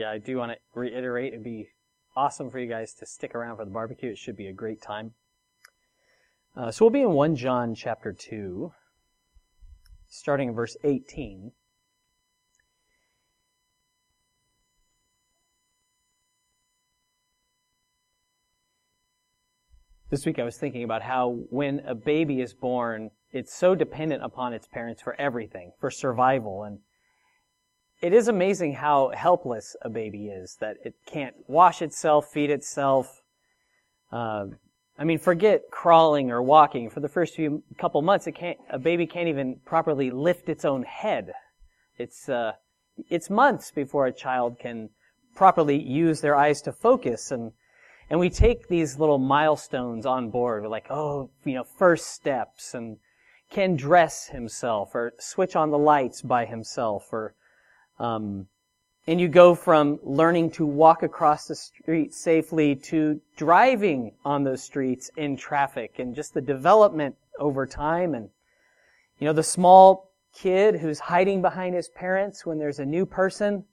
Yeah, I do want to reiterate it'd be awesome for you guys to stick around for the barbecue. It should be a great time. Uh, so we'll be in 1 John chapter 2, starting in verse 18. This week I was thinking about how when a baby is born, it's so dependent upon its parents for everything, for survival. And it is amazing how helpless a baby is, that it can't wash itself, feed itself. Uh, I mean, forget crawling or walking. For the first few couple months, it can't, a baby can't even properly lift its own head. It's, uh, it's months before a child can properly use their eyes to focus and and we take these little milestones on board. We're like, oh, you know, first steps and can dress himself or switch on the lights by himself or, um, and you go from learning to walk across the street safely to driving on those streets in traffic and just the development over time and, you know, the small kid who's hiding behind his parents when there's a new person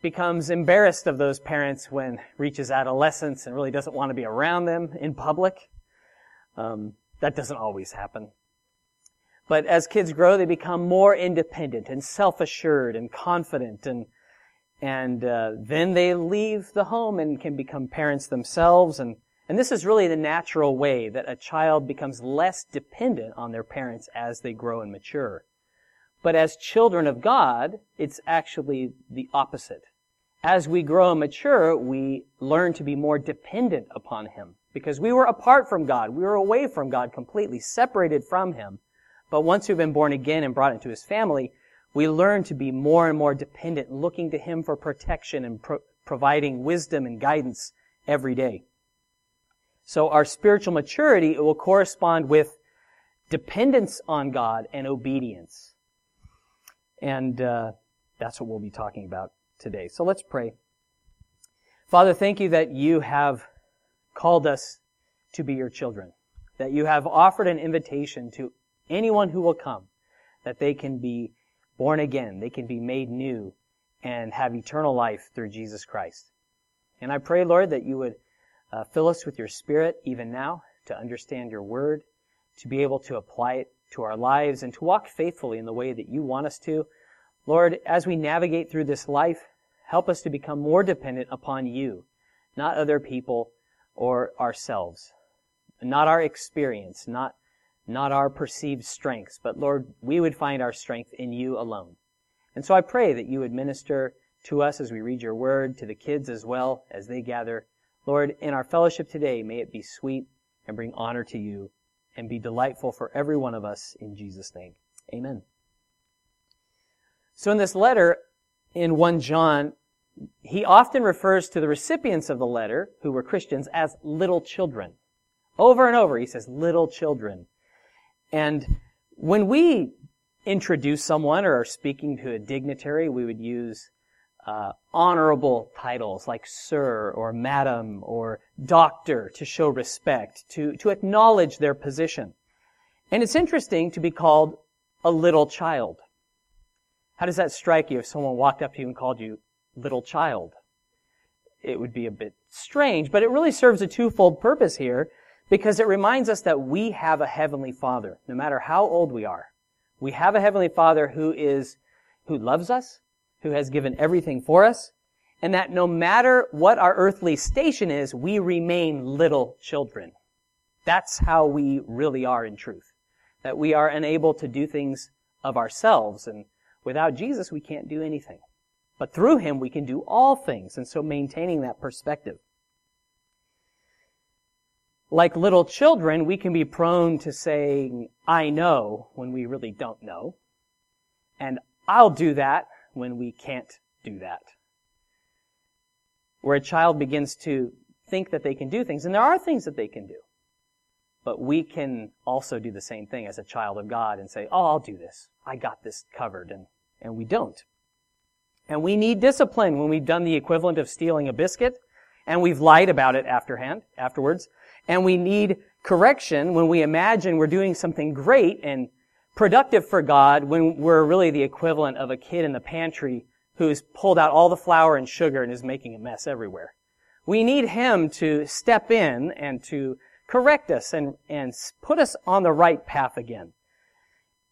becomes embarrassed of those parents when reaches adolescence and really doesn't want to be around them in public. Um, that doesn't always happen. But as kids grow, they become more independent and self-assured and confident and and uh, then they leave the home and can become parents themselves and and this is really the natural way that a child becomes less dependent on their parents as they grow and mature. But as children of God, it's actually the opposite. As we grow and mature, we learn to be more dependent upon Him. Because we were apart from God. We were away from God completely, separated from Him. But once we've been born again and brought into His family, we learn to be more and more dependent, looking to Him for protection and pro- providing wisdom and guidance every day. So our spiritual maturity it will correspond with dependence on God and obedience. And uh, that's what we'll be talking about today. So let's pray. Father, thank you that you have called us to be your children, that you have offered an invitation to anyone who will come, that they can be born again, they can be made new, and have eternal life through Jesus Christ. And I pray, Lord, that you would uh, fill us with your Spirit even now to understand your word, to be able to apply it to our lives and to walk faithfully in the way that you want us to. Lord, as we navigate through this life, help us to become more dependent upon you, not other people or ourselves, not our experience, not, not our perceived strengths, but Lord, we would find our strength in you alone. And so I pray that you would minister to us as we read your word, to the kids as well as they gather. Lord, in our fellowship today, may it be sweet and bring honor to you and be delightful for every one of us in Jesus' name. Amen. So in this letter, in 1 John, he often refers to the recipients of the letter, who were Christians, as little children. Over and over, he says, little children. And when we introduce someone or are speaking to a dignitary, we would use uh, honorable titles like sir or madam or doctor to show respect, to, to acknowledge their position. And it's interesting to be called a little child. How does that strike you if someone walked up to you and called you little child? It would be a bit strange, but it really serves a twofold purpose here because it reminds us that we have a heavenly father, no matter how old we are. We have a heavenly father who is, who loves us, who has given everything for us, and that no matter what our earthly station is, we remain little children. That's how we really are in truth. That we are unable to do things of ourselves, and without Jesus, we can't do anything. But through Him, we can do all things, and so maintaining that perspective. Like little children, we can be prone to saying, I know, when we really don't know. And I'll do that when we can't do that. Where a child begins to think that they can do things, and there are things that they can do. But we can also do the same thing as a child of God and say, oh, I'll do this. I got this covered. And, and we don't. And we need discipline when we've done the equivalent of stealing a biscuit and we've lied about it afterhand, afterwards. And we need correction when we imagine we're doing something great and productive for God when we're really the equivalent of a kid in the pantry who's pulled out all the flour and sugar and is making a mess everywhere. We need him to step in and to correct us and, and put us on the right path again.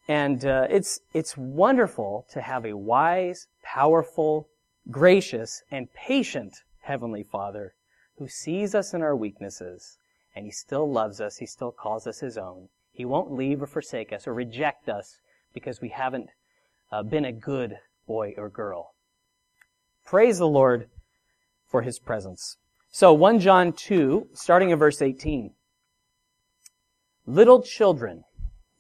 And uh, it's it's wonderful to have a wise, powerful, gracious, and patient heavenly Father who sees us in our weaknesses, and He still loves us. He still calls us His own. He won't leave or forsake us or reject us because we haven't uh, been a good boy or girl. Praise the Lord for His presence. So 1 John 2, starting in verse 18. Little children,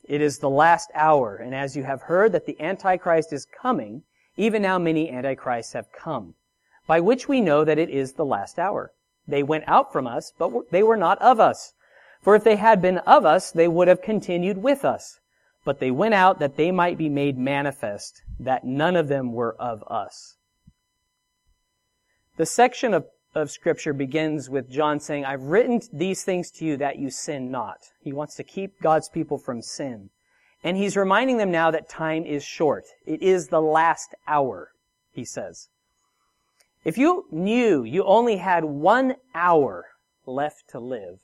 it is the last hour, and as you have heard that the Antichrist is coming, even now many Antichrists have come, by which we know that it is the last hour. They went out from us, but they were not of us. For if they had been of us, they would have continued with us. But they went out that they might be made manifest, that none of them were of us. The section of of scripture begins with John saying, I've written these things to you that you sin not. He wants to keep God's people from sin. And he's reminding them now that time is short. It is the last hour, he says. If you knew you only had one hour left to live,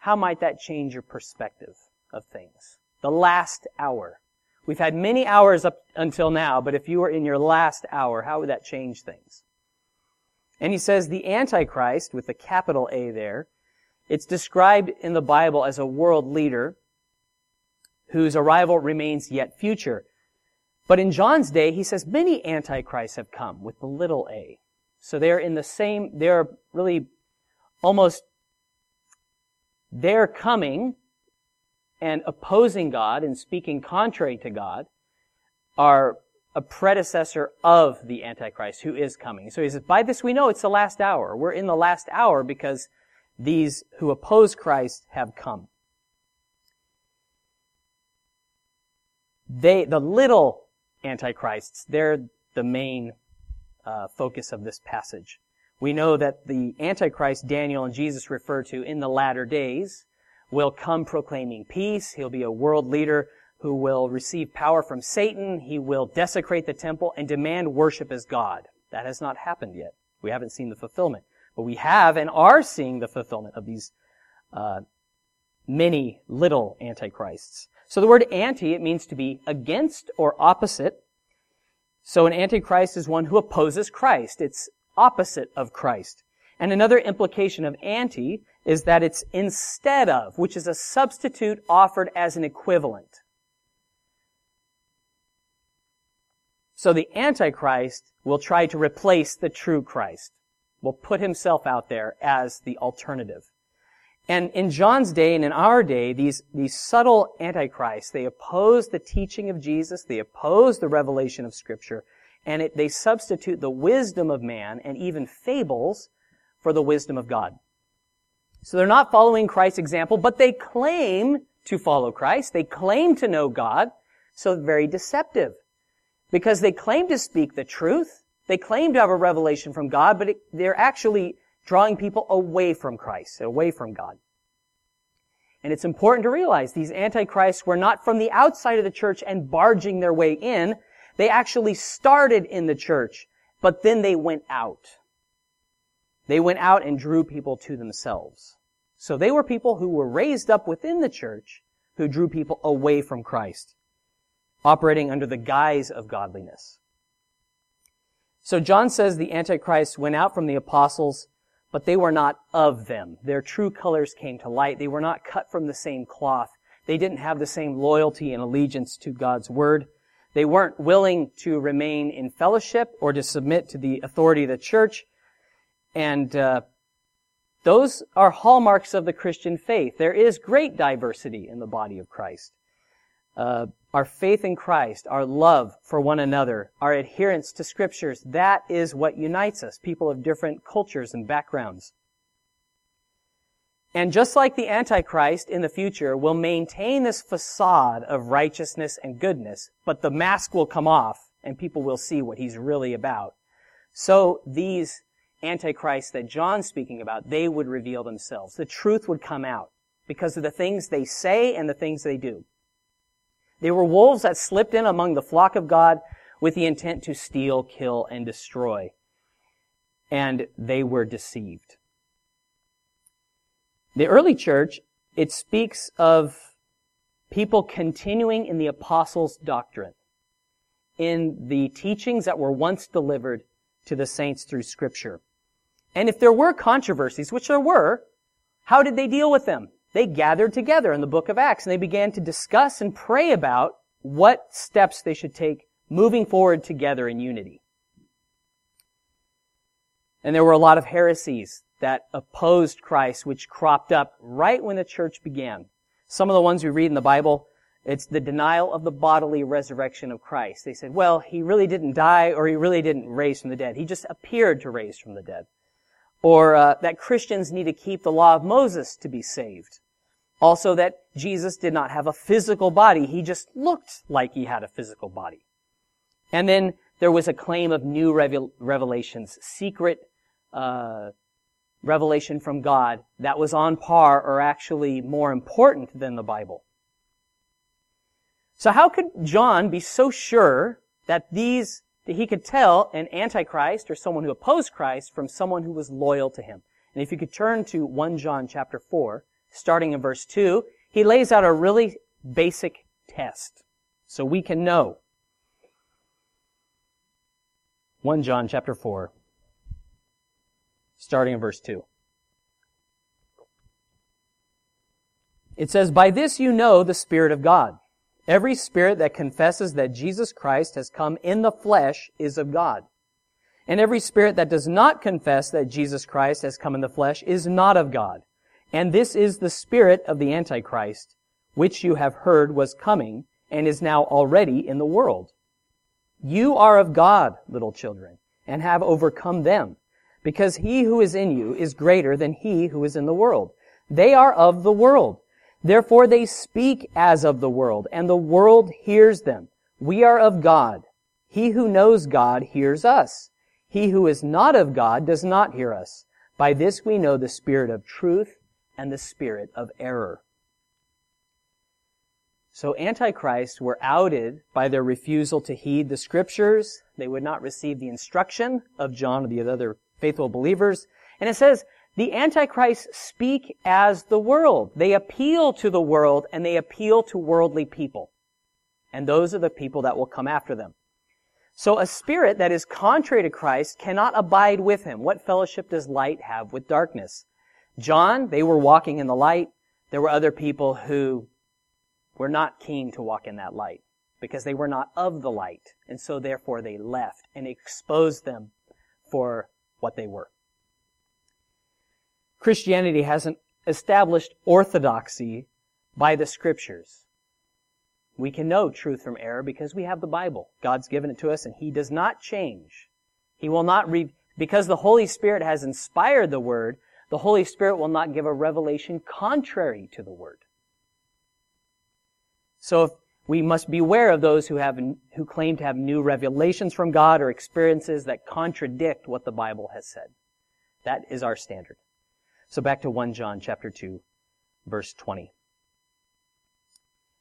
how might that change your perspective of things? The last hour. We've had many hours up until now, but if you were in your last hour, how would that change things? And he says the Antichrist, with the capital A there, it's described in the Bible as a world leader whose arrival remains yet future. But in John's day, he says many antichrists have come with the little a. So they're in the same, they're really almost, they're coming and opposing God and speaking contrary to God are a predecessor of the Antichrist who is coming. So he says, by this we know it's the last hour. We're in the last hour because these who oppose Christ have come. They, the little Antichrists, they're the main uh, focus of this passage. We know that the Antichrist Daniel and Jesus refer to in the latter days will come proclaiming peace. He'll be a world leader who will receive power from Satan. He will desecrate the temple and demand worship as God. That has not happened yet. We haven't seen the fulfillment. But we have and are seeing the fulfillment of these uh, many little antichrists. So the word anti, it means to be against or opposite. So an antichrist is one who opposes Christ. It's opposite of Christ. And another implication of anti is that it's instead of, which is a substitute offered as an equivalent. So the Antichrist will try to replace the true Christ, will put himself out there as the alternative. And in John's day and in our day, these, these subtle antichrists, they oppose the teaching of Jesus, they oppose the revelation of scripture, and it, they substitute the wisdom of man and even fables for the wisdom of God. So they're not following Christ's example, but they claim to follow Christ. They claim to know God. So very deceptive because they claim to speak the truth. They claim to have a revelation from God, but it, they're actually drawing people away from Christ, away from God. And it's important to realize these antichrists were not from the outside of the church and barging their way in. They actually started in the church, but then they went out. They went out and drew people to themselves. So they were people who were raised up within the church who drew people away from Christ operating under the guise of godliness. So John says the Antichrist went out from the apostles, but they were not of them. Their true colors came to light. They were not cut from the same cloth. They didn't have the same loyalty and allegiance to God's word. They weren't willing to remain in fellowship or to submit to the authority of the church. And uh, those are hallmarks of the Christian faith. There is great diversity in the body of Christ. Uh, our faith in Christ, our love for one another, our adherence to scriptures, that is what unites us, people of different cultures and backgrounds. And just like the Antichrist in the future will maintain this facade of righteousness and goodness, but the mask will come off and people will see what he's really about. So these Antichrists that John's speaking about, they would reveal themselves. The truth would come out because of the things they say and the things they do. They were wolves that slipped in among the flock of God with the intent to steal, kill, and destroy. And they were deceived. The early church, it speaks of people continuing in the apostles' doctrine, in the teachings that were once delivered to the saints through scripture. And if there were controversies, which there were, how did they deal with them? They gathered together in the book of Acts and they began to discuss and pray about what steps they should take moving forward together in unity. And there were a lot of heresies that opposed Christ, which cropped up right when the church began. Some of the ones we read in the Bible, it's the denial of the bodily resurrection of Christ. They said, well, he really didn't die or he really didn't raise from the dead. He just appeared to raise from the dead. Or uh, that Christians need to keep the law of Moses to be saved. Also that Jesus did not have a physical body. He just looked like he had a physical body. And then there was a claim of new revelations, secret uh, revelation from God that was on par or actually more important than the Bible. So how could John be so sure that these, that he could tell an antichrist or someone who opposed Christ from someone who was loyal to him? And if you could turn to 1 John chapter 4, starting in verse 2, he lays out a really basic test. So we can know. 1 John chapter 4, starting in verse 2. It says, By this you know the Spirit of God. Every spirit that confesses that Jesus Christ has come in the flesh is of God. And every spirit that does not confess that Jesus Christ has come in the flesh is not of God. And this is the spirit of the Antichrist, which you have heard was coming and is now already in the world. You are of God, little children, and have overcome them, because he who is in you is greater than he who is in the world. They are of the world Therefore they speak as of the world, and the world hears them. We are of God. He who knows God hears us. He who is not of God does not hear us. By this we know the spirit of truth and the spirit of error. So antichrists were outed by their refusal to heed the scriptures. They would not receive the instruction of John or the other faithful believers. And it says, the Antichrists speak as the world. They appeal to the world and they appeal to worldly people. And those are the people that will come after them. So a spirit that is contrary to Christ cannot abide with him. What fellowship does light have with darkness? John, they were walking in the light. There were other people who were not keen to walk in that light because they were not of the light. And so therefore they left and exposed them for what they were. Christianity has an established orthodoxy by the scriptures. We can know truth from error because we have the Bible. God's given it to us and He does not change. He will not read, because the Holy Spirit has inspired the Word, the Holy Spirit will not give a revelation contrary to the Word. So we must beware of those who have, who claim to have new revelations from God or experiences that contradict what the Bible has said. That is our standard. So back to 1 John chapter 2, verse 20.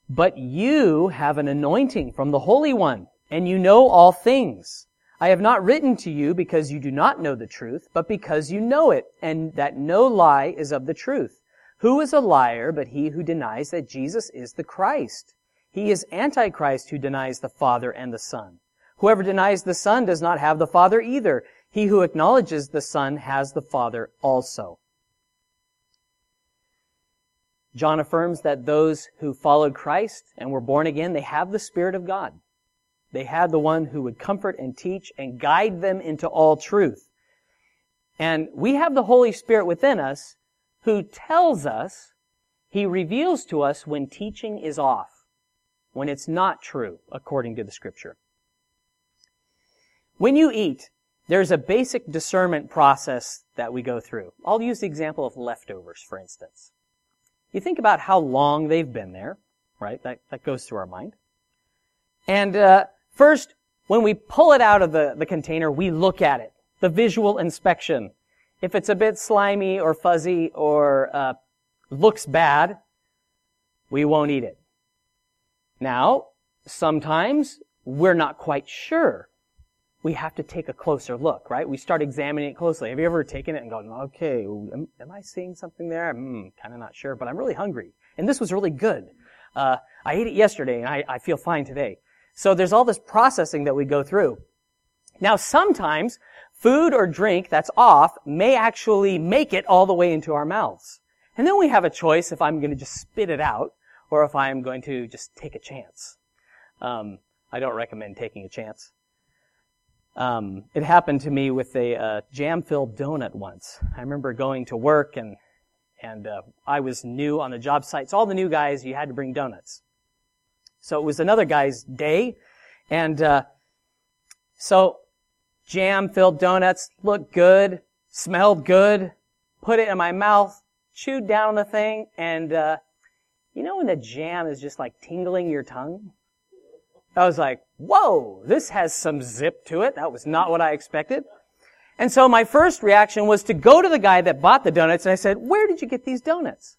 But you have an anointing from the Holy One, and you know all things. I have not written to you because you do not know the truth, but because you know it, and that no lie is of the truth. Who is a liar but he who denies that Jesus is the Christ? He is Antichrist who denies the Father and the Son. Whoever denies the Son does not have the Father either. He who acknowledges the Son has the Father also. John affirms that those who followed Christ and were born again, they have the Spirit of God. They had the one who would comfort and teach and guide them into all truth. And we have the Holy Spirit within us who tells us, he reveals to us when teaching is off, when it's not true according to the scripture. When you eat, there's a basic discernment process that we go through. I'll use the example of leftovers, for instance. You think about how long they've been there, right? That, that goes through our mind. And uh, first, when we pull it out of the, the container, we look at it. The visual inspection. If it's a bit slimy or fuzzy or uh, looks bad, we won't eat it. Now, sometimes we're not quite sure, we have to take a closer look, right? We start examining it closely. Have you ever taken it and gone, okay, am, am I seeing something there? Hmm, kind of not sure, but I'm really hungry. And this was really good. Uh, I ate it yesterday and I, I feel fine today. So there's all this processing that we go through. Now sometimes food or drink that's off may actually make it all the way into our mouths. And then we have a choice if I'm going to just spit it out or if I'm going to just take a chance. Um, I don't recommend taking a chance. Um, it happened to me with a uh, jam-filled donut once. I remember going to work and and uh, I was new on the job site. So all the new guys, you had to bring donuts. So it was another guy's day, and uh, so jam-filled donuts looked good, smelled good. Put it in my mouth, chewed down the thing, and uh, you know when the jam is just like tingling your tongue? I was like, whoa, this has some zip to it. That was not what I expected. And so my first reaction was to go to the guy that bought the donuts and I said, where did you get these donuts?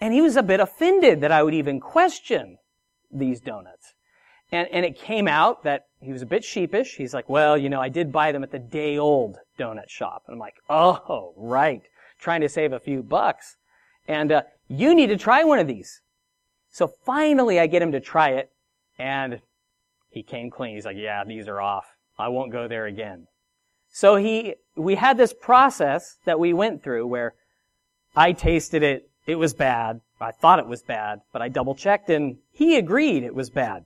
And he was a bit offended that I would even question these donuts. And, and it came out that he was a bit sheepish. He's like, well, you know, I did buy them at the day old donut shop. And I'm like, oh, right. Trying to save a few bucks. And, uh, you need to try one of these. So finally I get him to try it and he came clean. He's like, yeah, these are off. I won't go there again. So he, we had this process that we went through where I tasted it. It was bad. I thought it was bad, but I double checked and he agreed it was bad.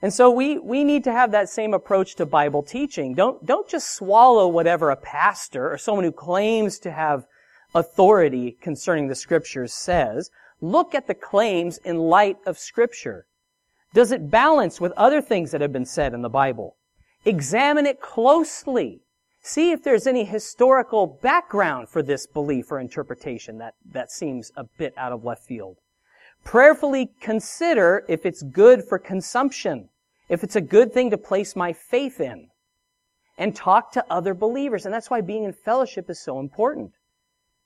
And so we, we need to have that same approach to Bible teaching. Don't, don't just swallow whatever a pastor or someone who claims to have authority concerning the scriptures says. Look at the claims in light of scripture. Does it balance with other things that have been said in the Bible? Examine it closely. See if there's any historical background for this belief or interpretation that, that seems a bit out of left field. Prayerfully consider if it's good for consumption, if it's a good thing to place my faith in, and talk to other believers. And that's why being in fellowship is so important.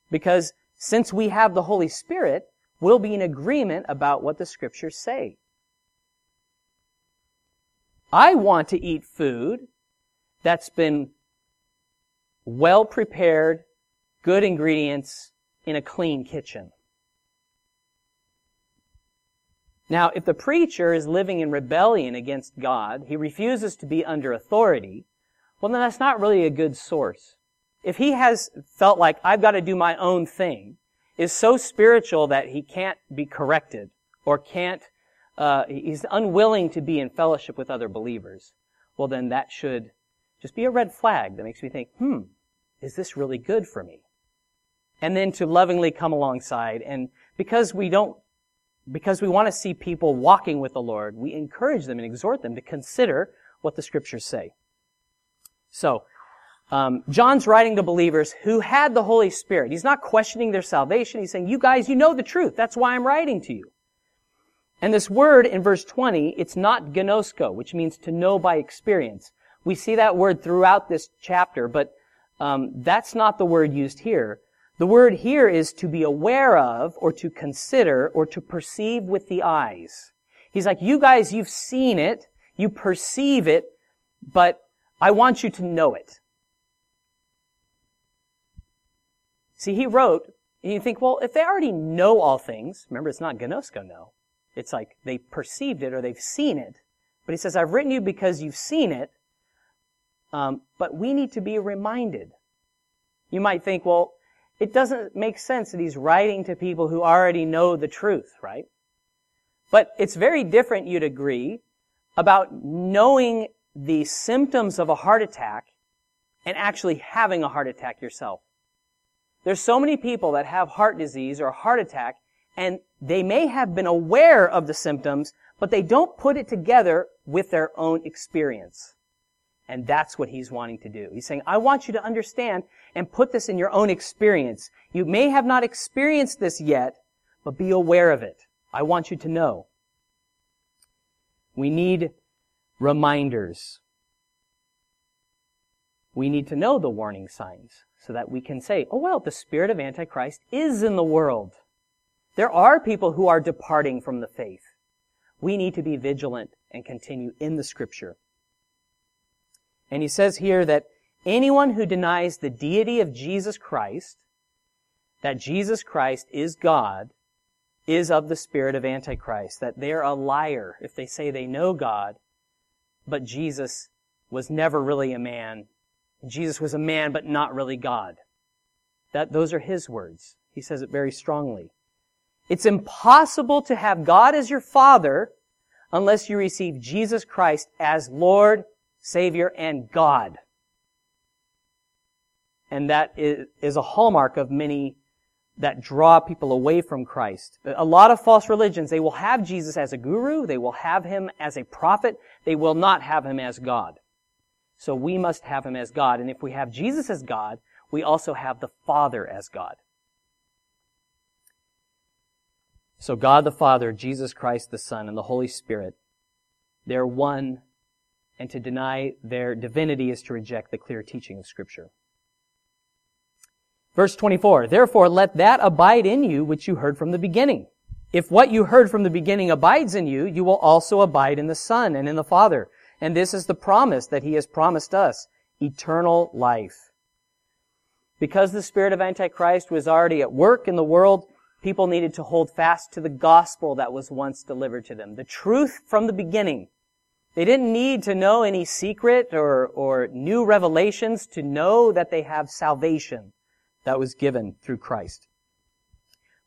Because since we have the Holy Spirit, we'll be in agreement about what the scriptures say. I want to eat food that's been well prepared, good ingredients in a clean kitchen. Now, if the preacher is living in rebellion against God, he refuses to be under authority, well then that's not really a good source. If he has felt like I've got to do my own thing, is so spiritual that he can't be corrected or can't uh, he's unwilling to be in fellowship with other believers, well, then that should just be a red flag that makes me think, hmm, is this really good for me? And then to lovingly come alongside. And because we don't, because we want to see people walking with the Lord, we encourage them and exhort them to consider what the scriptures say. So, um, John's writing to believers who had the Holy Spirit. He's not questioning their salvation. He's saying, you guys, you know the truth. That's why I'm writing to you. And this word in verse 20, it's not ginosko, which means to know by experience. We see that word throughout this chapter, but um, that's not the word used here. The word here is to be aware of, or to consider, or to perceive with the eyes. He's like, you guys, you've seen it, you perceive it, but I want you to know it. See, he wrote, and you think, well, if they already know all things, remember it's not ginosko know, it's like they perceived it or they've seen it. But he says, I've written you because you've seen it, um, but we need to be reminded. You might think, well, it doesn't make sense that he's writing to people who already know the truth, right? But it's very different, you'd agree, about knowing the symptoms of a heart attack and actually having a heart attack yourself. There's so many people that have heart disease or a heart attack and they may have been aware of the symptoms, but they don't put it together with their own experience. And that's what he's wanting to do. He's saying, I want you to understand and put this in your own experience. You may have not experienced this yet, but be aware of it. I want you to know. We need reminders. We need to know the warning signs so that we can say, oh well, the spirit of Antichrist is in the world. There are people who are departing from the faith. We need to be vigilant and continue in the scripture. And he says here that anyone who denies the deity of Jesus Christ, that Jesus Christ is God, is of the spirit of Antichrist, that they're a liar if they say they know God, but Jesus was never really a man. Jesus was a man, but not really God. That, those are his words. He says it very strongly. It's impossible to have God as your Father unless you receive Jesus Christ as Lord, Savior, and God. And that is a hallmark of many that draw people away from Christ. A lot of false religions, they will have Jesus as a guru, they will have him as a prophet, they will not have him as God. So we must have him as God. And if we have Jesus as God, we also have the Father as God. So God the Father, Jesus Christ the Son, and the Holy Spirit, they're one, and to deny their divinity is to reject the clear teaching of Scripture. Verse 24, therefore let that abide in you which you heard from the beginning. If what you heard from the beginning abides in you, you will also abide in the Son and in the Father. And this is the promise that He has promised us, eternal life. Because the spirit of Antichrist was already at work in the world, people needed to hold fast to the gospel that was once delivered to them. The truth from the beginning. They didn't need to know any secret or, or new revelations to know that they have salvation that was given through Christ.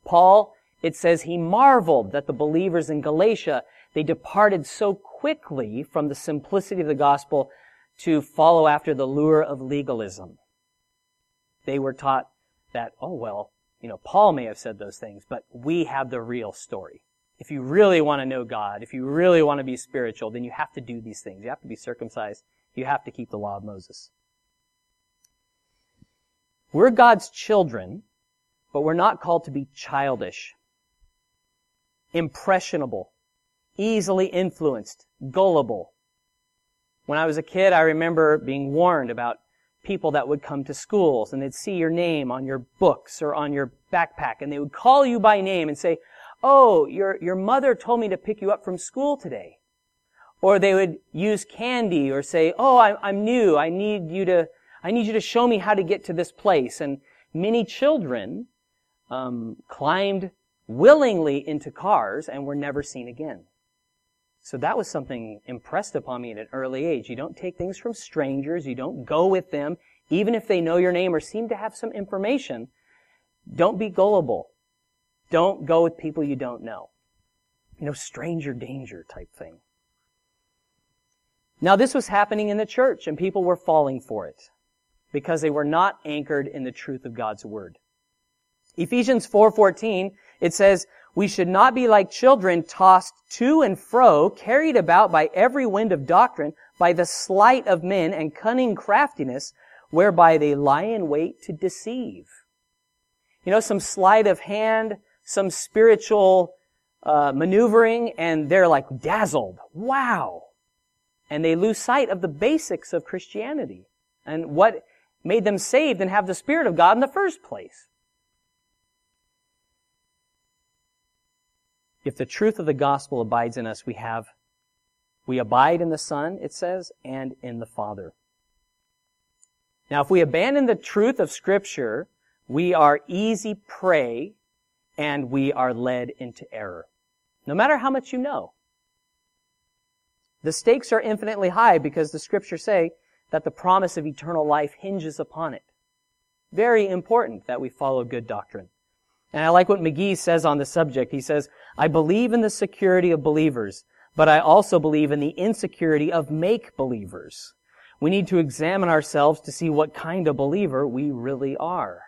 Paul, it says he marveled that the believers in Galatia, they departed so quickly from the simplicity of the gospel to follow after the lure of legalism. They were taught that, oh well, you know, Paul may have said those things, but we have the real story. If you really want to know God, if you really want to be spiritual, then you have to do these things. You have to be circumcised. You have to keep the law of Moses. We're God's children, but we're not called to be childish, impressionable, easily influenced, gullible. When I was a kid, I remember being warned about people that would come to schools and they'd see your name on your books or on your backpack and they would call you by name and say, Oh, your, your mother told me to pick you up from school today. Or they would use candy or say, Oh, I, I'm new. I need you to I need you to show me how to get to this place. And many children um, climbed willingly into cars and were never seen again. So that was something impressed upon me at an early age. You don't take things from strangers. You don't go with them, even if they know your name or seem to have some information. Don't be gullible. Don't go with people you don't know. You know, stranger danger type thing. Now this was happening in the church and people were falling for it because they were not anchored in the truth of God's word. Ephesians 4:14 it says, "We should not be like children tossed to and fro, carried about by every wind of doctrine, by the sleight of men and cunning craftiness, whereby they lie in wait to deceive." You know, some sleight of hand, some spiritual uh, maneuvering, and they're like dazzled. Wow! And they lose sight of the basics of Christianity and what made them saved and have the Spirit of God in the first place. If the truth of the gospel abides in us, we have, we abide in the Son, it says, and in the Father. Now, if we abandon the truth of Scripture, we are easy prey and we are led into error. No matter how much you know. The stakes are infinitely high because the scriptures say that the promise of eternal life hinges upon it. Very important that we follow good doctrine. And I like what McGee says on the subject. He says, I believe in the security of believers, but I also believe in the insecurity of make believers. We need to examine ourselves to see what kind of believer we really are.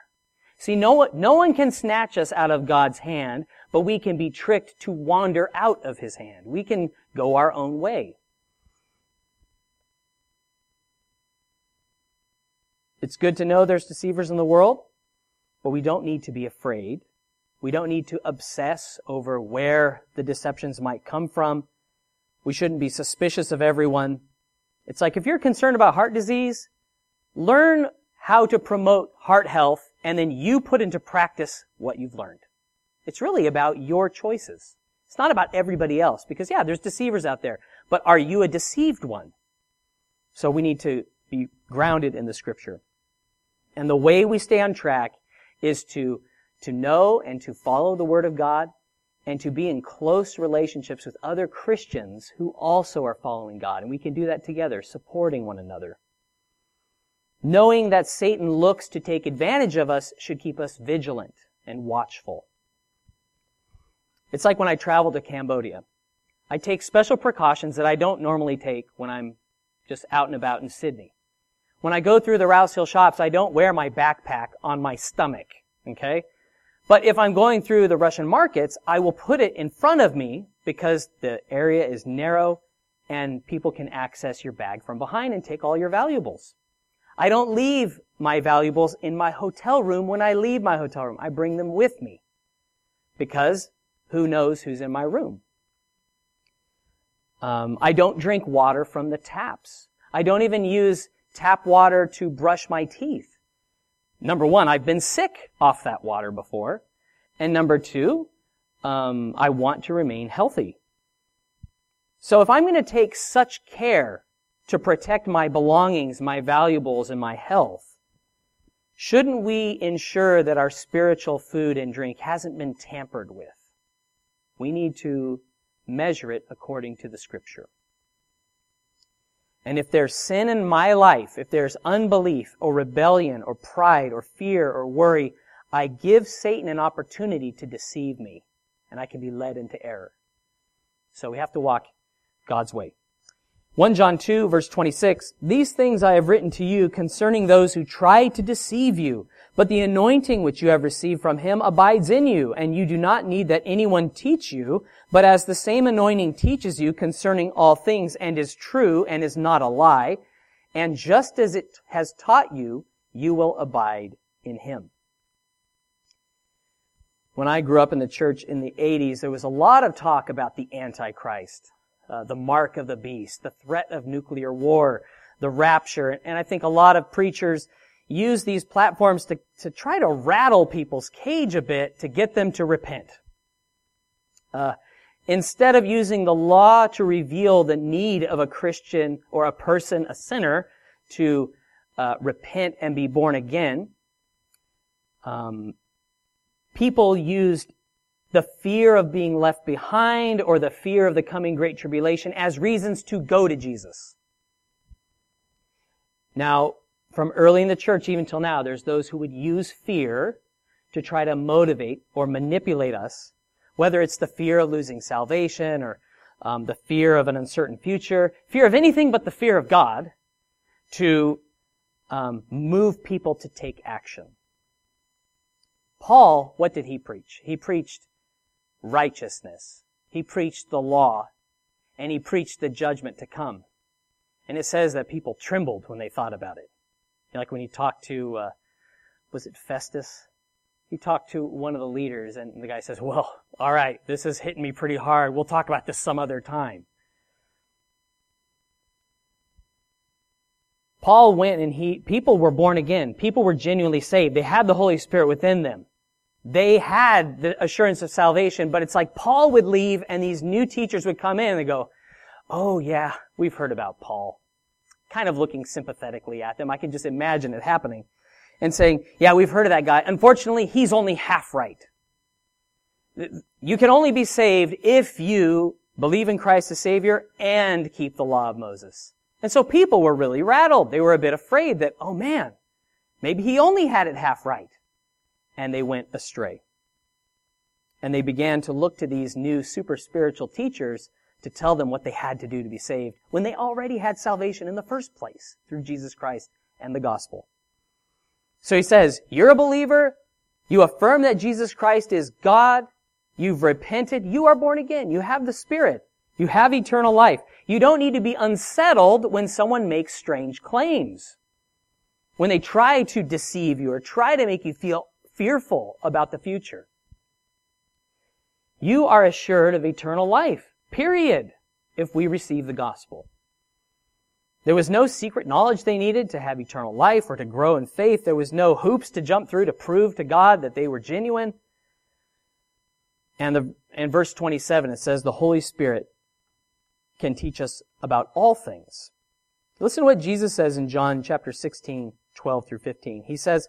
See, no one, no one can snatch us out of God's hand, but we can be tricked to wander out of His hand. We can go our own way. It's good to know there's deceivers in the world, but we don't need to be afraid. We don't need to obsess over where the deceptions might come from. We shouldn't be suspicious of everyone. It's like if you're concerned about heart disease, learn how to promote heart health and then you put into practice what you've learned. It's really about your choices. It's not about everybody else because yeah, there's deceivers out there. But are you a deceived one? So we need to be grounded in the scripture. And the way we stay on track is to, to know and to follow the word of God and to be in close relationships with other Christians who also are following God. And we can do that together, supporting one another. Knowing that Satan looks to take advantage of us should keep us vigilant and watchful. It's like when I travel to Cambodia. I take special precautions that I don't normally take when I'm just out and about in Sydney. When I go through the Rouse Hill shops, I don't wear my backpack on my stomach. Okay? But if I'm going through the Russian markets, I will put it in front of me because the area is narrow and people can access your bag from behind and take all your valuables. I don't leave my valuables in my hotel room when I leave my hotel room. I bring them with me because who knows who's in my room. Um, I don't drink water from the taps. I don't even use tap water to brush my teeth. Number one, I've been sick off that water before. And number two, um, I want to remain healthy. So if I'm going to take such care to protect my belongings, my valuables, and my health, shouldn't we ensure that our spiritual food and drink hasn't been tampered with? We need to measure it according to the scripture. And if there's sin in my life, if there's unbelief or rebellion or pride or fear or worry, I give Satan an opportunity to deceive me and I can be led into error. So we have to walk God's way. 1 John 2 verse 26, These things I have written to you concerning those who try to deceive you. But the anointing which you have received from him abides in you, and you do not need that anyone teach you, but as the same anointing teaches you concerning all things and is true and is not a lie, and just as it has taught you, you will abide in him. When I grew up in the church in the 80s, there was a lot of talk about the Antichrist, uh, the mark of the beast, the threat of nuclear war, the rapture, and I think a lot of preachers use these platforms to, to try to rattle people's cage a bit to get them to repent. Uh, instead of using the law to reveal the need of a Christian or a person, a sinner, to uh, repent and be born again, um, people used the fear of being left behind or the fear of the coming great tribulation as reasons to go to Jesus. Now, from early in the church even till now, there's those who would use fear to try to motivate or manipulate us, whether it's the fear of losing salvation or um, the fear of an uncertain future, fear of anything but the fear of God, to um, move people to take action. Paul, what did he preach? He preached righteousness. He preached the law, and he preached the judgment to come. And it says that people trembled when they thought about it like when he talked to, uh, was it Festus? He talked to one of the leaders and the guy says, well, all right, this is hitting me pretty hard. We'll talk about this some other time. Paul went and he, people were born again. People were genuinely saved. They had the Holy Spirit within them. They had the assurance of salvation, but it's like Paul would leave and these new teachers would come in and they go, oh yeah, we've heard about Paul kind of looking sympathetically at them. I can just imagine it happening and saying, yeah, we've heard of that guy. Unfortunately, he's only half right. You can only be saved if you believe in Christ as Savior and keep the law of Moses. And so people were really rattled. They were a bit afraid that, oh man, maybe he only had it half right. And they went astray. And they began to look to these new super spiritual teachers to tell them what they had to do to be saved when they already had salvation in the first place through Jesus Christ and the gospel. So he says, you're a believer, you affirm that Jesus Christ is God, you've repented, you are born again, you have the Spirit, you have eternal life. You don't need to be unsettled when someone makes strange claims. When they try to deceive you or try to make you feel fearful about the future. You are assured of eternal life. Period. If we receive the gospel. There was no secret knowledge they needed to have eternal life or to grow in faith. There was no hoops to jump through to prove to God that they were genuine. And the, in verse 27 it says the Holy Spirit can teach us about all things. Listen to what Jesus says in John chapter 16, 12 through 15. He says,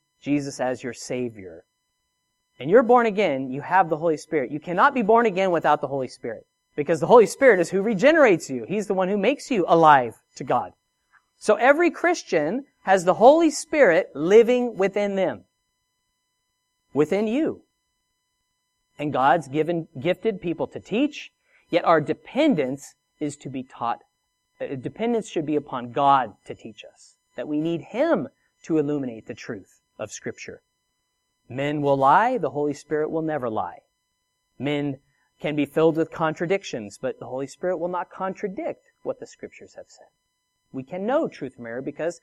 Jesus as your Savior, and you're born again, you have the Holy Spirit. You cannot be born again without the Holy Spirit. Because the Holy Spirit is who regenerates you. He's the one who makes you alive to God. So every Christian has the Holy Spirit living within them. Within you. And God's given, gifted people to teach, yet our dependence is to be taught. Uh, dependence should be upon God to teach us. That we need Him to illuminate the truth of Scripture. Men will lie, the Holy Spirit will never lie. Men can be filled with contradictions, but the Holy Spirit will not contradict what the Scriptures have said. We can know truth from error because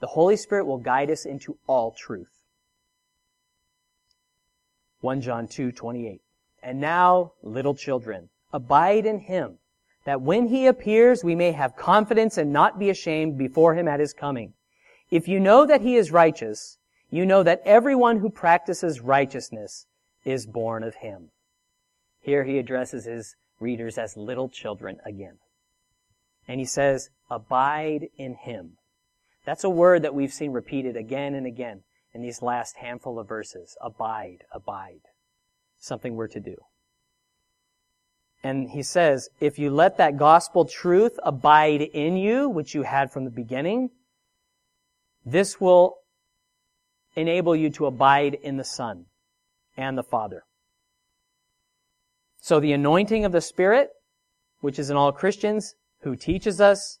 the Holy Spirit will guide us into all truth. 1 John 2, 28. And now, little children, abide in Him, that when He appears, we may have confidence and not be ashamed before Him at His coming. If you know that He is righteous, you know that everyone who practices righteousness is born of him. Here he addresses his readers as little children again. And he says, abide in him. That's a word that we've seen repeated again and again in these last handful of verses. Abide, abide. Something we're to do. And he says, if you let that gospel truth abide in you, which you had from the beginning, this will enable you to abide in the Son and the Father. So the anointing of the Spirit, which is in all Christians, who teaches us,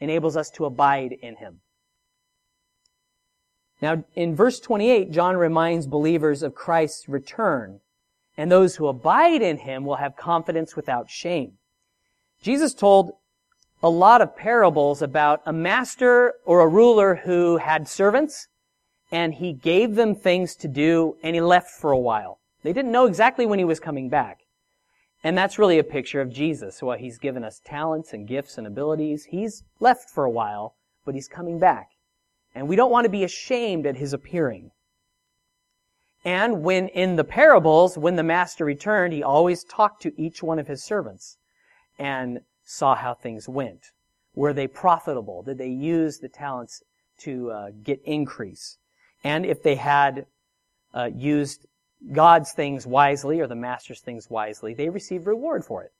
enables us to abide in Him. Now, in verse 28, John reminds believers of Christ's return, and those who abide in Him will have confidence without shame. Jesus told a lot of parables about a master or a ruler who had servants, and he gave them things to do and he left for a while. They didn't know exactly when he was coming back. And that's really a picture of Jesus. Well, he's given us talents and gifts and abilities. He's left for a while, but he's coming back. And we don't want to be ashamed at his appearing. And when in the parables, when the master returned, he always talked to each one of his servants and saw how things went. Were they profitable? Did they use the talents to uh, get increase? And if they had uh, used God's things wisely or the master's things wisely, they received reward for it.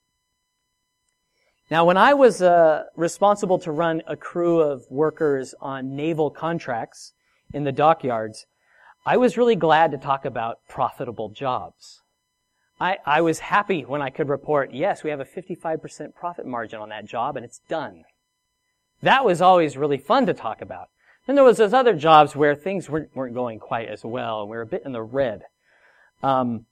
Now, when I was uh, responsible to run a crew of workers on naval contracts in the dockyards, I was really glad to talk about profitable jobs. I, I was happy when I could report, yes, we have a 55% profit margin on that job and it's done. That was always really fun to talk about. Then there was those other jobs where things weren't, weren't going quite as well, and we were a bit in the red. Um,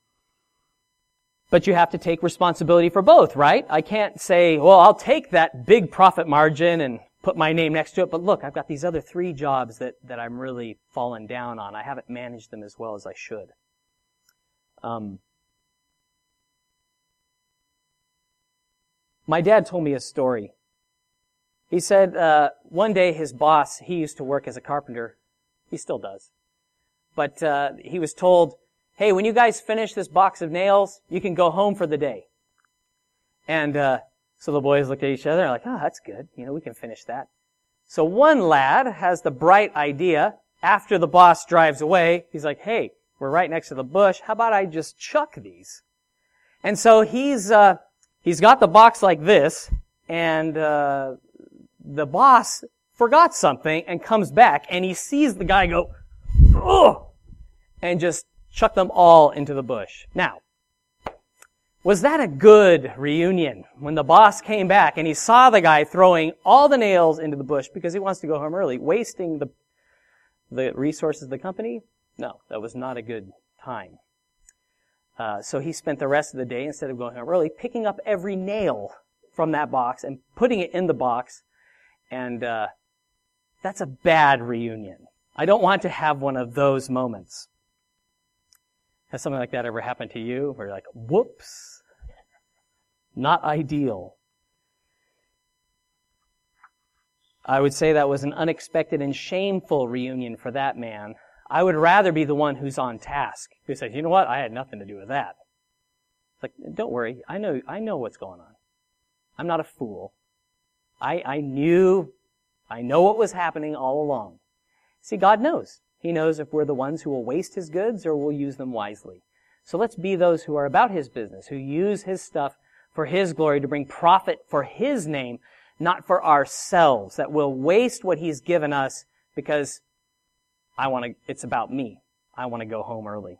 but you have to take responsibility for both, right? I can't say, well, I'll take that big profit margin and put my name next to it, but look, I've got these other three jobs that, that I'm really fallen down on. I haven't managed them as well as I should. Um, my dad told me a story he said uh, one day his boss, he used to work as a carpenter. He still does. But uh, he was told, hey, when you guys finish this box of nails, you can go home for the day. And uh, so the boys looked at each other like, oh, that's good. You know, we can finish that. So one lad has the bright idea, after the boss drives away, he's like, hey, we're right next to the bush. How about I just chuck these? And so he's, uh, he's got the box like this, and, uh, the boss forgot something and comes back and he sees the guy go, oh, and just chuck them all into the bush. Now, was that a good reunion when the boss came back and he saw the guy throwing all the nails into the bush because he wants to go home early, wasting the, the resources of the company? No, that was not a good time. Uh, so he spent the rest of the day, instead of going home early, picking up every nail from that box and putting it in the box. And uh, that's a bad reunion. I don't want to have one of those moments. Has something like that ever happened to you? Where you're like, whoops, not ideal. I would say that was an unexpected and shameful reunion for that man. I would rather be the one who's on task, who says, you know what, I had nothing to do with that. It's like, don't worry, I know, I know what's going on. I'm not a fool. I, I knew, I know what was happening all along. See, God knows. He knows if we're the ones who will waste His goods or will use them wisely. So let's be those who are about His business, who use His stuff for His glory to bring profit for His name, not for ourselves, that will waste what He's given us because I want to, it's about me. I want to go home early.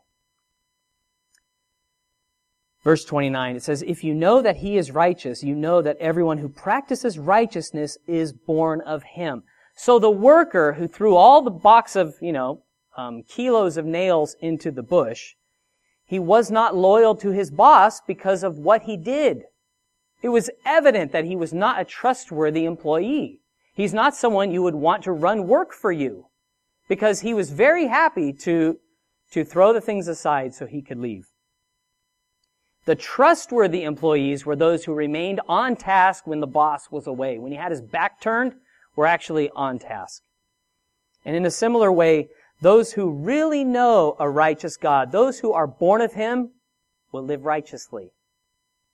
Verse 29, it says, If you know that he is righteous, you know that everyone who practices righteousness is born of him. So the worker who threw all the box of, you know, um, kilos of nails into the bush, he was not loyal to his boss because of what he did. It was evident that he was not a trustworthy employee. He's not someone you would want to run work for you because he was very happy to, to throw the things aside so he could leave. The trustworthy employees were those who remained on task when the boss was away. When he had his back turned, were actually on task. And in a similar way, those who really know a righteous God, those who are born of Him, will live righteously.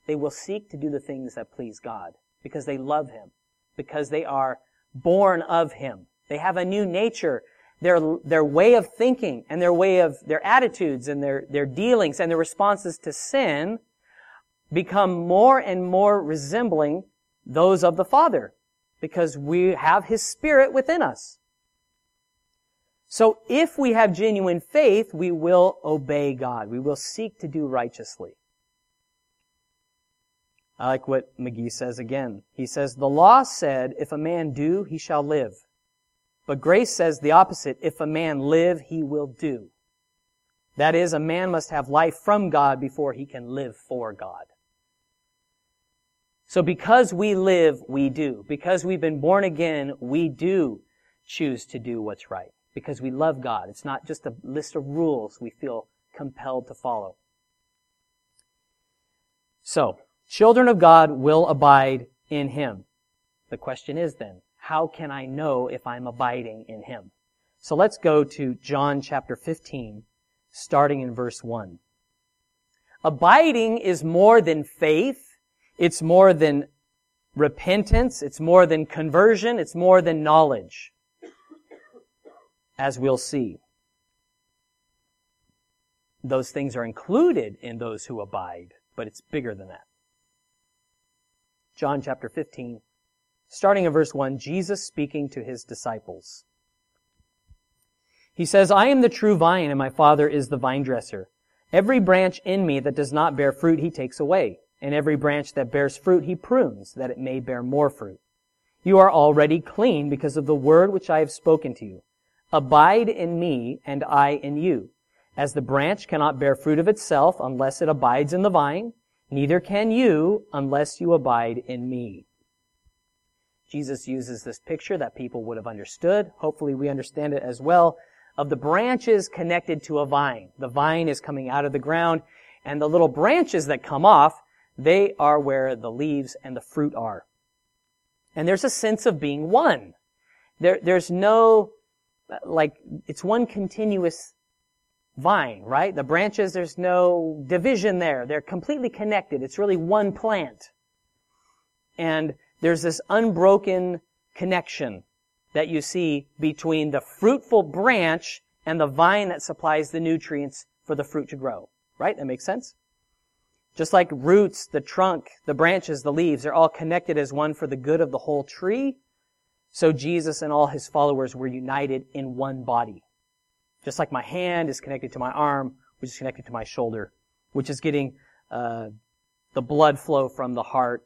They will seek to do the things that please God because they love Him, because they are born of Him. They have a new nature their, their way of thinking and their way of, their attitudes and their, their dealings and their responses to sin become more and more resembling those of the Father because we have His Spirit within us. So if we have genuine faith, we will obey God. We will seek to do righteously. I like what McGee says again. He says, the law said, if a man do, he shall live. But grace says the opposite. If a man live, he will do. That is, a man must have life from God before he can live for God. So because we live, we do. Because we've been born again, we do choose to do what's right. Because we love God. It's not just a list of rules we feel compelled to follow. So, children of God will abide in Him. The question is then, how can I know if I'm abiding in Him? So let's go to John chapter 15, starting in verse 1. Abiding is more than faith. It's more than repentance. It's more than conversion. It's more than knowledge. As we'll see. Those things are included in those who abide, but it's bigger than that. John chapter 15, Starting in verse 1, Jesus speaking to his disciples. He says, I am the true vine and my Father is the vine dresser. Every branch in me that does not bear fruit he takes away, and every branch that bears fruit he prunes, that it may bear more fruit. You are already clean because of the word which I have spoken to you. Abide in me and I in you. As the branch cannot bear fruit of itself unless it abides in the vine, neither can you unless you abide in me. Jesus uses this picture that people would have understood. Hopefully we understand it as well of the branches connected to a vine. The vine is coming out of the ground and the little branches that come off, they are where the leaves and the fruit are. And there's a sense of being one. There, there's no, like, it's one continuous vine, right? The branches, there's no division there. They're completely connected. It's really one plant. And there's this unbroken connection that you see between the fruitful branch and the vine that supplies the nutrients for the fruit to grow. Right? That makes sense? Just like roots, the trunk, the branches, the leaves, they're all connected as one for the good of the whole tree. So Jesus and all his followers were united in one body. Just like my hand is connected to my arm, which is connected to my shoulder, which is getting uh, the blood flow from the heart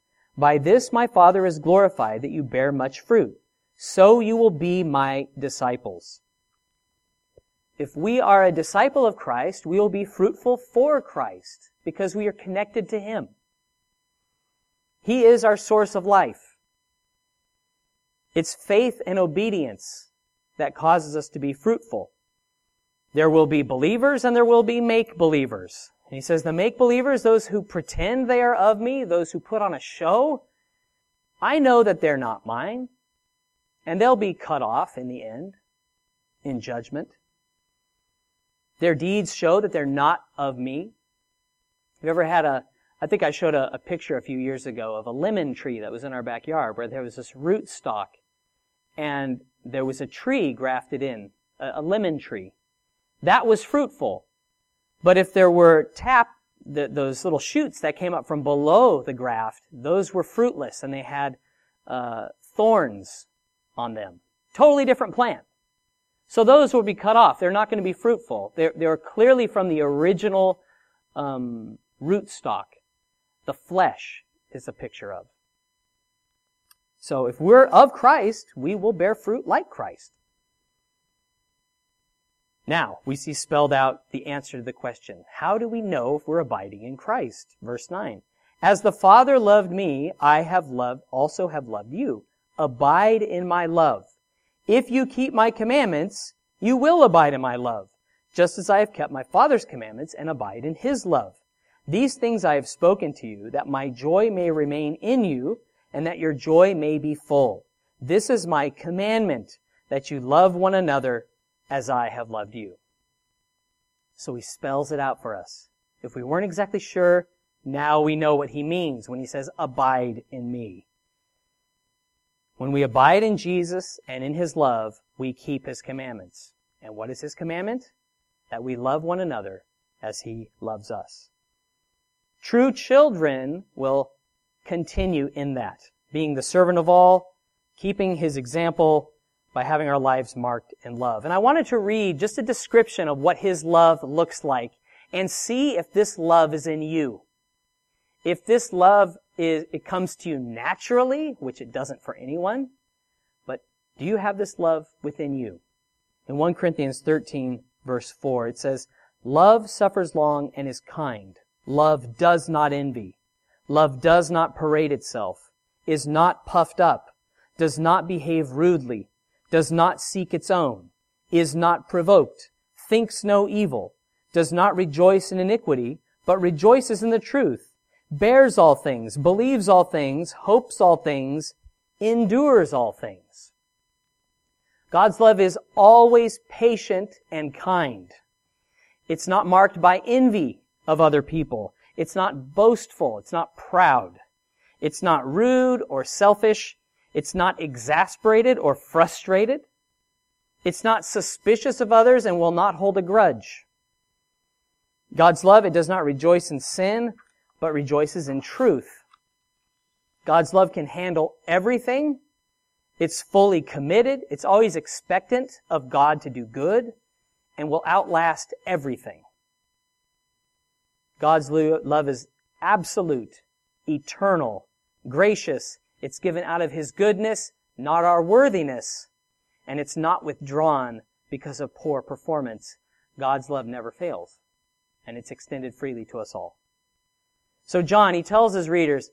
By this my Father is glorified, that you bear much fruit. So you will be my disciples. If we are a disciple of Christ, we will be fruitful for Christ, because we are connected to Him. He is our source of life. It's faith and obedience that causes us to be fruitful. There will be believers and there will be make believers. And he says, the make believers, those who pretend they are of me, those who put on a show, I know that they're not mine. And they'll be cut off in the end, in judgment. Their deeds show that they're not of me. Have you ever had a, I think I showed a, a, picture a few years ago of a lemon tree that was in our backyard where there was this root stock and there was a tree grafted in, a, a lemon tree. That was fruitful. But if there were tap, the, those little shoots that came up from below the graft, those were fruitless and they had uh, thorns on them. Totally different plant. So those will be cut off. They're not going to be fruitful. They're, they're clearly from the original um, rootstock. The flesh is a picture of. So if we're of Christ, we will bear fruit like Christ. Now, we see spelled out the answer to the question, how do we know if we're abiding in Christ? Verse 9. As the Father loved me, I have loved, also have loved you. Abide in my love. If you keep my commandments, you will abide in my love, just as I have kept my Father's commandments and abide in his love. These things I have spoken to you, that my joy may remain in you, and that your joy may be full. This is my commandment, that you love one another as I have loved you. So he spells it out for us. If we weren't exactly sure, now we know what he means when he says, abide in me. When we abide in Jesus and in his love, we keep his commandments. And what is his commandment? That we love one another as he loves us. True children will continue in that, being the servant of all, keeping his example, by having our lives marked in love. And I wanted to read just a description of what His love looks like and see if this love is in you. If this love is, it comes to you naturally, which it doesn't for anyone, but do you have this love within you? In 1 Corinthians 13 verse 4, it says, Love suffers long and is kind. Love does not envy. Love does not parade itself, is not puffed up, does not behave rudely, does not seek its own, is not provoked, thinks no evil, does not rejoice in iniquity, but rejoices in the truth, bears all things, believes all things, hopes all things, endures all things. God's love is always patient and kind. It's not marked by envy of other people. It's not boastful. It's not proud. It's not rude or selfish. It's not exasperated or frustrated. It's not suspicious of others and will not hold a grudge. God's love, it does not rejoice in sin, but rejoices in truth. God's love can handle everything. It's fully committed. It's always expectant of God to do good and will outlast everything. God's love is absolute, eternal, gracious, it's given out of His goodness, not our worthiness. And it's not withdrawn because of poor performance. God's love never fails. And it's extended freely to us all. So John, he tells his readers,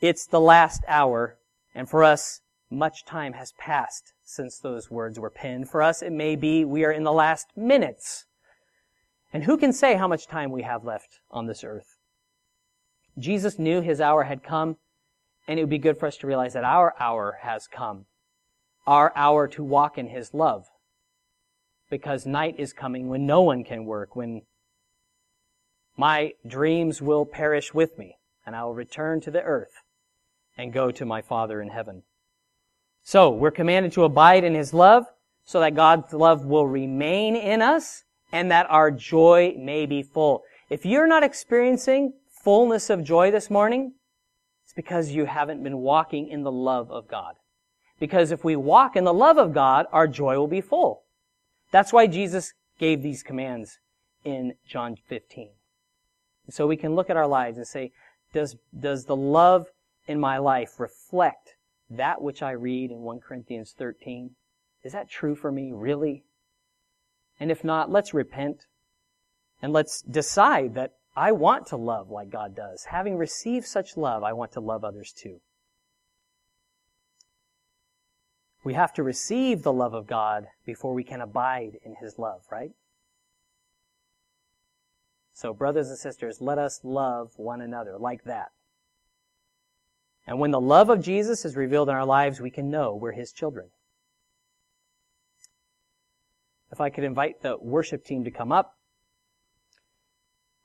it's the last hour, and for us, much time has passed since those words were penned. For us, it may be we are in the last minutes. And who can say how much time we have left on this earth? Jesus knew his hour had come. And it would be good for us to realize that our hour has come. Our hour to walk in His love. Because night is coming when no one can work, when my dreams will perish with me, and I will return to the earth and go to my Father in heaven. So, we're commanded to abide in His love so that God's love will remain in us and that our joy may be full. If you're not experiencing fullness of joy this morning? It's because you haven't been walking in the love of God. Because if we walk in the love of God, our joy will be full. That's why Jesus gave these commands in John 15. And so we can look at our lives and say, does, does the love in my life reflect that which I read in 1 Corinthians 13? Is that true for me, really? And if not, let's repent and let's decide that I want to love like God does. Having received such love, I want to love others too. We have to receive the love of God before we can abide in His love, right? So, brothers and sisters, let us love one another like that. And when the love of Jesus is revealed in our lives, we can know we're His children. If I could invite the worship team to come up,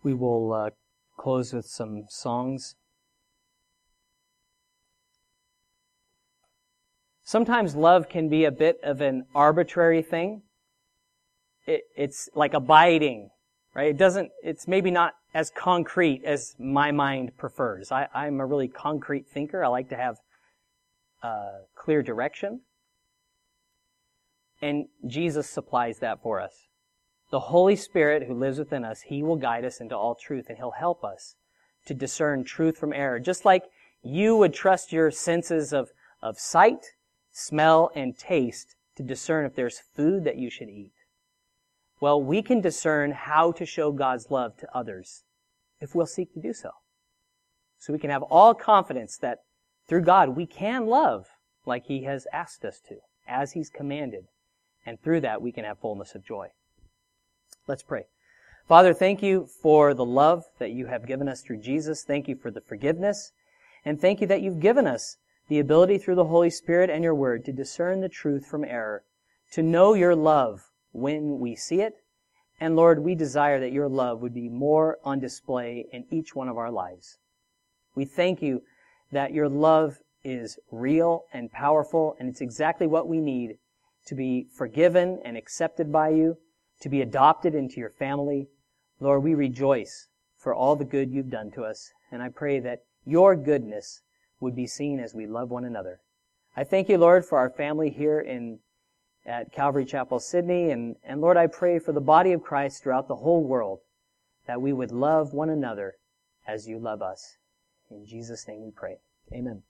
we will uh, close with some songs. Sometimes love can be a bit of an arbitrary thing. It, it's like abiding, right? It doesn't, it's maybe not as concrete as my mind prefers. I, I'm a really concrete thinker. I like to have uh, clear direction. And Jesus supplies that for us. The Holy Spirit who lives within us, He will guide us into all truth and He'll help us to discern truth from error. Just like you would trust your senses of, of sight smell, and taste to discern if there's food that you should eat. Well, we can discern how to show God's love to others if we'll seek to do so. So we can have all confidence that through God we can love like He has asked us to, as He's commanded. And through that we can have fullness of joy. Let's pray. Father, thank you for the love that you have given us through Jesus. Thank you for the forgiveness. And thank you that you've given us the ability through the Holy Spirit and your Word to discern the truth from error, to know your love when we see it. And Lord, we desire that your love would be more on display in each one of our lives. We thank you that your love is real and powerful, and it's exactly what we need to be forgiven and accepted by you, to be adopted into your family. Lord, we rejoice for all the good you've done to us, and I pray that your goodness would be seen as we love one another. I thank you, Lord, for our family here in at Calvary Chapel, Sydney, and, and Lord, I pray for the body of Christ throughout the whole world that we would love one another as you love us. In Jesus' name we pray. Amen.